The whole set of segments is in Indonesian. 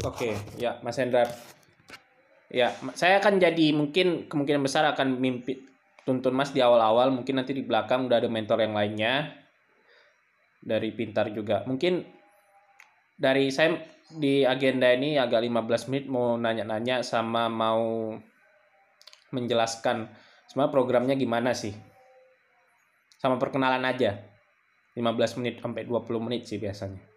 Oke, ya Mas Hendra. Ya, saya akan jadi mungkin kemungkinan besar akan mimpi tuntun Mas di awal-awal, mungkin nanti di belakang udah ada mentor yang lainnya. Dari Pintar juga. Mungkin dari saya di agenda ini agak 15 menit mau nanya-nanya sama mau menjelaskan semua programnya gimana sih. Sama perkenalan aja. 15 menit sampai 20 menit sih biasanya.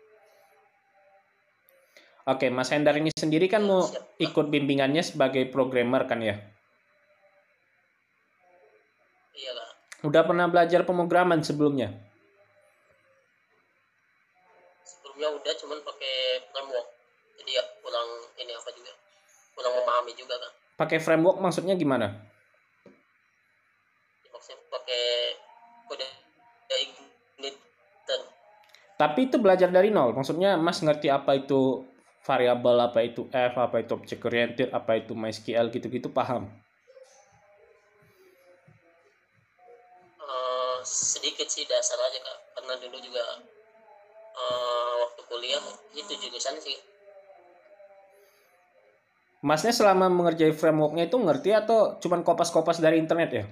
Oke, Mas Hendar ini sendiri kan mau ikut bimbingannya sebagai programmer kan ya? Iya lah. Udah pernah belajar pemrograman sebelumnya? Sebelumnya udah cuman pakai framework. Jadi ya kurang ini apa juga. Kurang memahami juga kan. Pakai framework maksudnya gimana? Maksudnya pakai kode Ignition. Tapi itu belajar dari nol. Maksudnya Mas ngerti apa itu variabel, apa itu F, apa itu object oriented, apa itu MySQL gitu-gitu paham? Eh, sedikit sih dasar aja kak. Karena dulu juga eh, waktu kuliah itu jurusan sih. Masnya selama mengerjai frameworknya itu ngerti atau cuman kopas-kopas dari internet ya?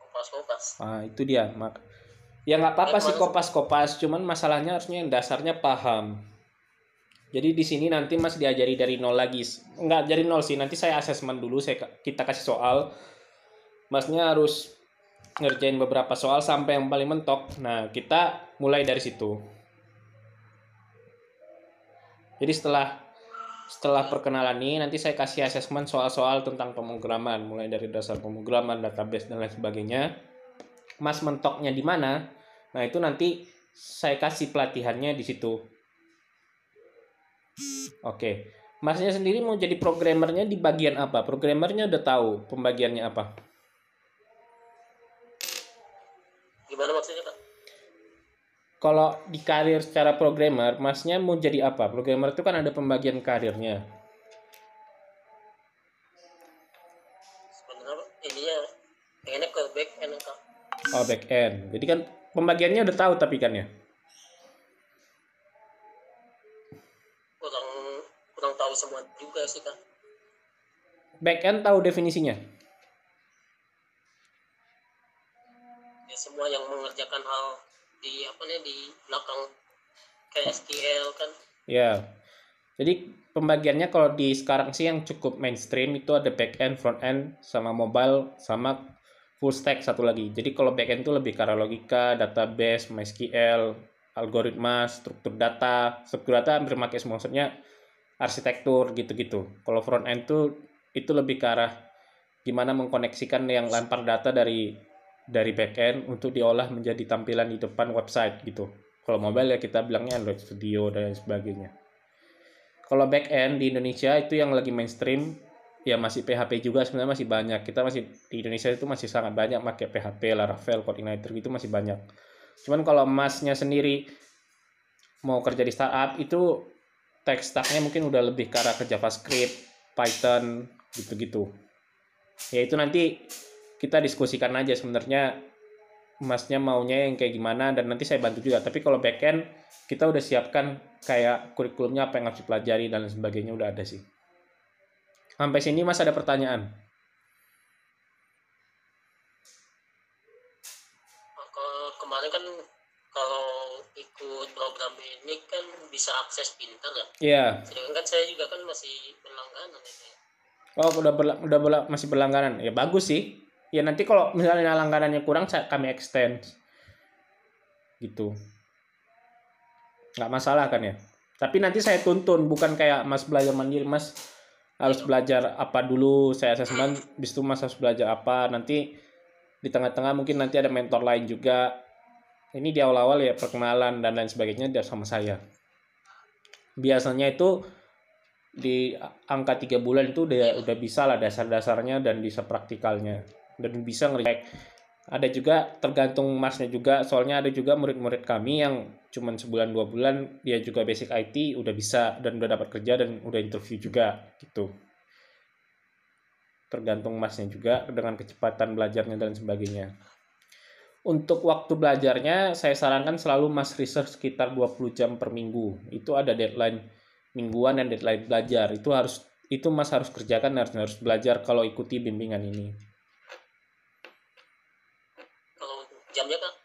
Kopas-kopas. Ah, itu dia. Mak ya nggak apa-apa sih kopas-kopas, cuman masalahnya harusnya yang dasarnya paham. Jadi di sini nanti Mas diajari dari nol lagi. Nggak dari nol sih, nanti saya asesmen dulu, saya kita kasih soal. Masnya harus ngerjain beberapa soal sampai yang paling mentok. Nah, kita mulai dari situ. Jadi setelah setelah perkenalan ini nanti saya kasih asesmen soal-soal tentang pemrograman mulai dari dasar pemrograman, database dan lain sebagainya. Mas mentoknya di mana? Nah, itu nanti saya kasih pelatihannya di situ. Oke. Masnya sendiri mau jadi programmernya di bagian apa? Programmernya udah tahu pembagiannya apa? Gimana maksudnya kak? Kalau di karir secara programmer, masnya mau jadi apa? Programmer itu kan ada pembagian karirnya. Sebenarnya ininya pengennya ke back end kak. Oh, back end. Jadi kan pembagiannya udah tahu tapi kan ya. Kurang kurang tahu semua juga sih kak. Back end tahu definisinya. Ya semua yang mengerjakan hal di apa nih di belakang kayak SQL kan. Ya. Jadi pembagiannya kalau di sekarang sih yang cukup mainstream itu ada back end, front end, sama mobile, sama full stack satu lagi. Jadi kalau back end itu lebih ke arah logika, database, MySQL, algoritma, struktur data, struktur data hampir pakai semua maksudnya arsitektur gitu-gitu. Kalau front end tuh itu lebih ke arah gimana mengkoneksikan yang lempar data dari dari back end untuk diolah menjadi tampilan di depan website gitu. Kalau mobile ya kita bilangnya Android Studio dan sebagainya. Kalau back end di Indonesia itu yang lagi mainstream ya masih PHP juga sebenarnya masih banyak. Kita masih di Indonesia itu masih sangat banyak pakai PHP, Laravel, Coordinator gitu masih banyak. Cuman kalau masnya sendiri mau kerja di startup itu tech stacknya mungkin udah lebih ke arah ke JavaScript, Python gitu-gitu. Ya itu nanti kita diskusikan aja sebenarnya masnya maunya yang kayak gimana dan nanti saya bantu juga. Tapi kalau backend kita udah siapkan kayak kurikulumnya apa yang harus dipelajari dan sebagainya udah ada sih. Sampai sini Mas ada pertanyaan? Kalau kemarin kan kalau ikut program ini kan bisa akses pintar ya. Iya. Sedangkan kan saya juga kan masih berlangganan ini. Oh udah berla udah berla masih berlangganan. Ya bagus sih. Ya nanti kalau misalnya langganannya kurang saya kami extend. Gitu. Nggak masalah kan ya. Tapi nanti saya tuntun bukan kayak Mas belajar mandiri Mas harus belajar apa dulu saya asesmen bis itu Mas harus belajar apa. Nanti di tengah-tengah mungkin nanti ada mentor lain juga. Ini di awal-awal ya perkenalan dan lain sebagainya dia sama saya. Biasanya itu di angka tiga bulan itu udah udah bisa lah dasar-dasarnya dan bisa praktikalnya. Dan bisa ngerjain ada juga tergantung masnya juga. Soalnya ada juga murid-murid kami yang cuman sebulan dua bulan dia juga basic IT udah bisa dan udah dapat kerja dan udah interview juga gitu. Tergantung masnya juga dengan kecepatan belajarnya dan sebagainya. Untuk waktu belajarnya saya sarankan selalu mas research sekitar 20 jam per minggu. Itu ada deadline mingguan dan deadline belajar. Itu harus itu mas harus kerjakan harus harus belajar kalau ikuti bimbingan ini kalau jamnya kak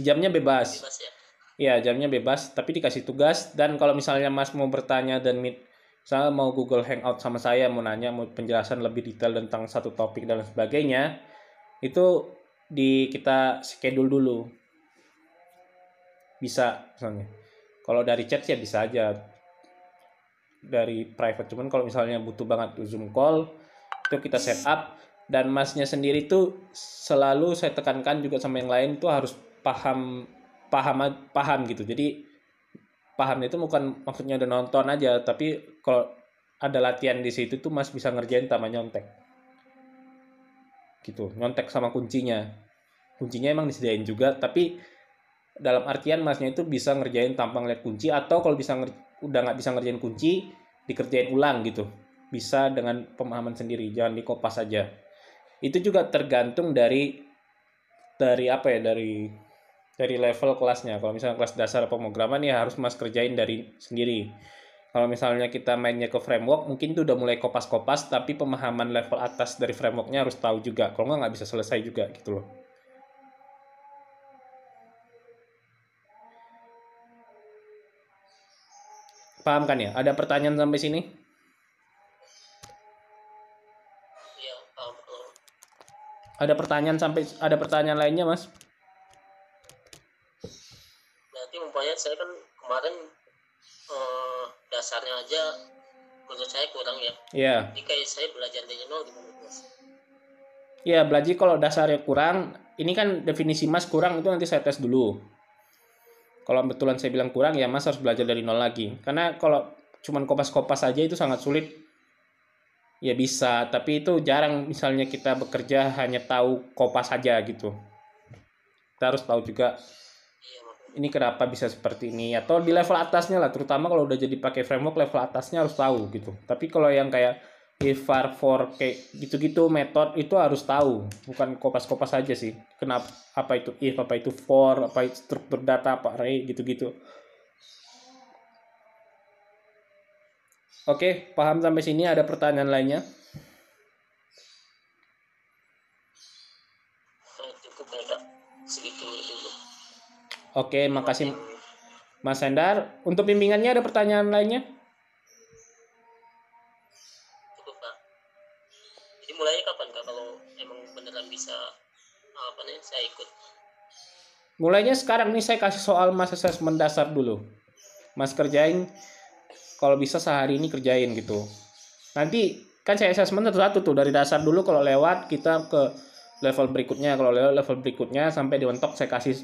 jamnya bebas. Bebas ya? Ya jamnya bebas tapi dikasih tugas. Dan kalau misalnya mas mau bertanya dan meet saya mau Google Hangout sama saya mau nanya mau penjelasan lebih detail tentang satu topik dan sebagainya itu di kita schedule dulu. Bisa misalnya. Kalau dari chat ya bisa aja. Dari private cuman kalau misalnya butuh banget zoom call itu kita set up dan masnya sendiri tuh selalu saya tekankan juga sama yang lain tuh harus paham paham paham gitu. Jadi paham itu bukan maksudnya udah nonton aja tapi kalau ada latihan di situ tuh mas bisa ngerjain tanpa nyontek. Gitu nyontek sama kuncinya. Kuncinya emang disediain juga tapi dalam artian masnya itu bisa ngerjain tanpa ngeliat kunci atau kalau bisa udah nggak bisa ngerjain kunci dikerjain ulang gitu. Bisa dengan pemahaman sendiri jangan dikopas saja itu juga tergantung dari dari apa ya dari dari level kelasnya. Kalau misalnya kelas dasar pemrograman ya harus mas kerjain dari sendiri. Kalau misalnya kita mainnya ke framework mungkin itu udah mulai kopas-kopas tapi pemahaman level atas dari frameworknya harus tahu juga. Kalau nggak nggak bisa selesai juga gitu loh. Paham kan ya? Ada pertanyaan sampai sini ada pertanyaan sampai ada pertanyaan lainnya mas nanti umpamanya saya kan kemarin eh, dasarnya aja menurut saya kurang ya Iya. jadi kayak saya belajar dari nol gimana mas Iya, belajar kalau dasarnya kurang, ini kan definisi Mas kurang itu nanti saya tes dulu. Kalau betulan saya bilang kurang, ya Mas harus belajar dari nol lagi. Karena kalau cuman kopas-kopas saja itu sangat sulit. Ya bisa, tapi itu jarang misalnya kita bekerja hanya tahu kopas saja gitu. Kita harus tahu juga ini kenapa bisa seperti ini? Atau di level atasnya lah terutama kalau udah jadi pakai framework level atasnya harus tahu gitu. Tapi kalau yang kayak if var for kayak gitu-gitu metode itu harus tahu. Bukan kopas-kopas aja sih. Kenapa apa itu if apa itu for apa itu struktur data apa array gitu-gitu oke paham sampai sini ada pertanyaan lainnya? Oke makasih Mas Hendar untuk bimbingannya ada pertanyaan lainnya? Cukup kak. Jadi mulainya kapan kak kalau emang beneran bisa apa nih saya ikut? Mulainya sekarang nih saya kasih soal mas assessment dasar dulu. Mas kerjain kalau bisa sehari ini kerjain gitu. Nanti kan saya assessment satu-satu tuh dari dasar dulu kalau lewat kita ke level berikutnya. Kalau lewat level berikutnya sampai di mentok saya kasih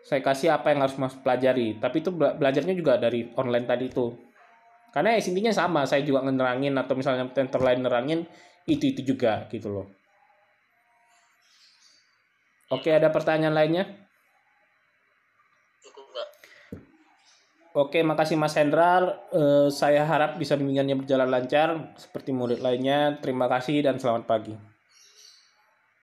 saya kasih apa yang harus mas pelajari. Tapi itu bela- belajarnya juga dari online tadi itu. Karena ya intinya sama, saya juga ngerangin atau misalnya tenter lain nerangin itu itu juga gitu loh. Oke, ada pertanyaan lainnya? cukup kak Oke, makasih Mas Hendrar. Eh, saya harap bisa bimbingannya berjalan lancar seperti murid lainnya. Terima kasih dan selamat pagi.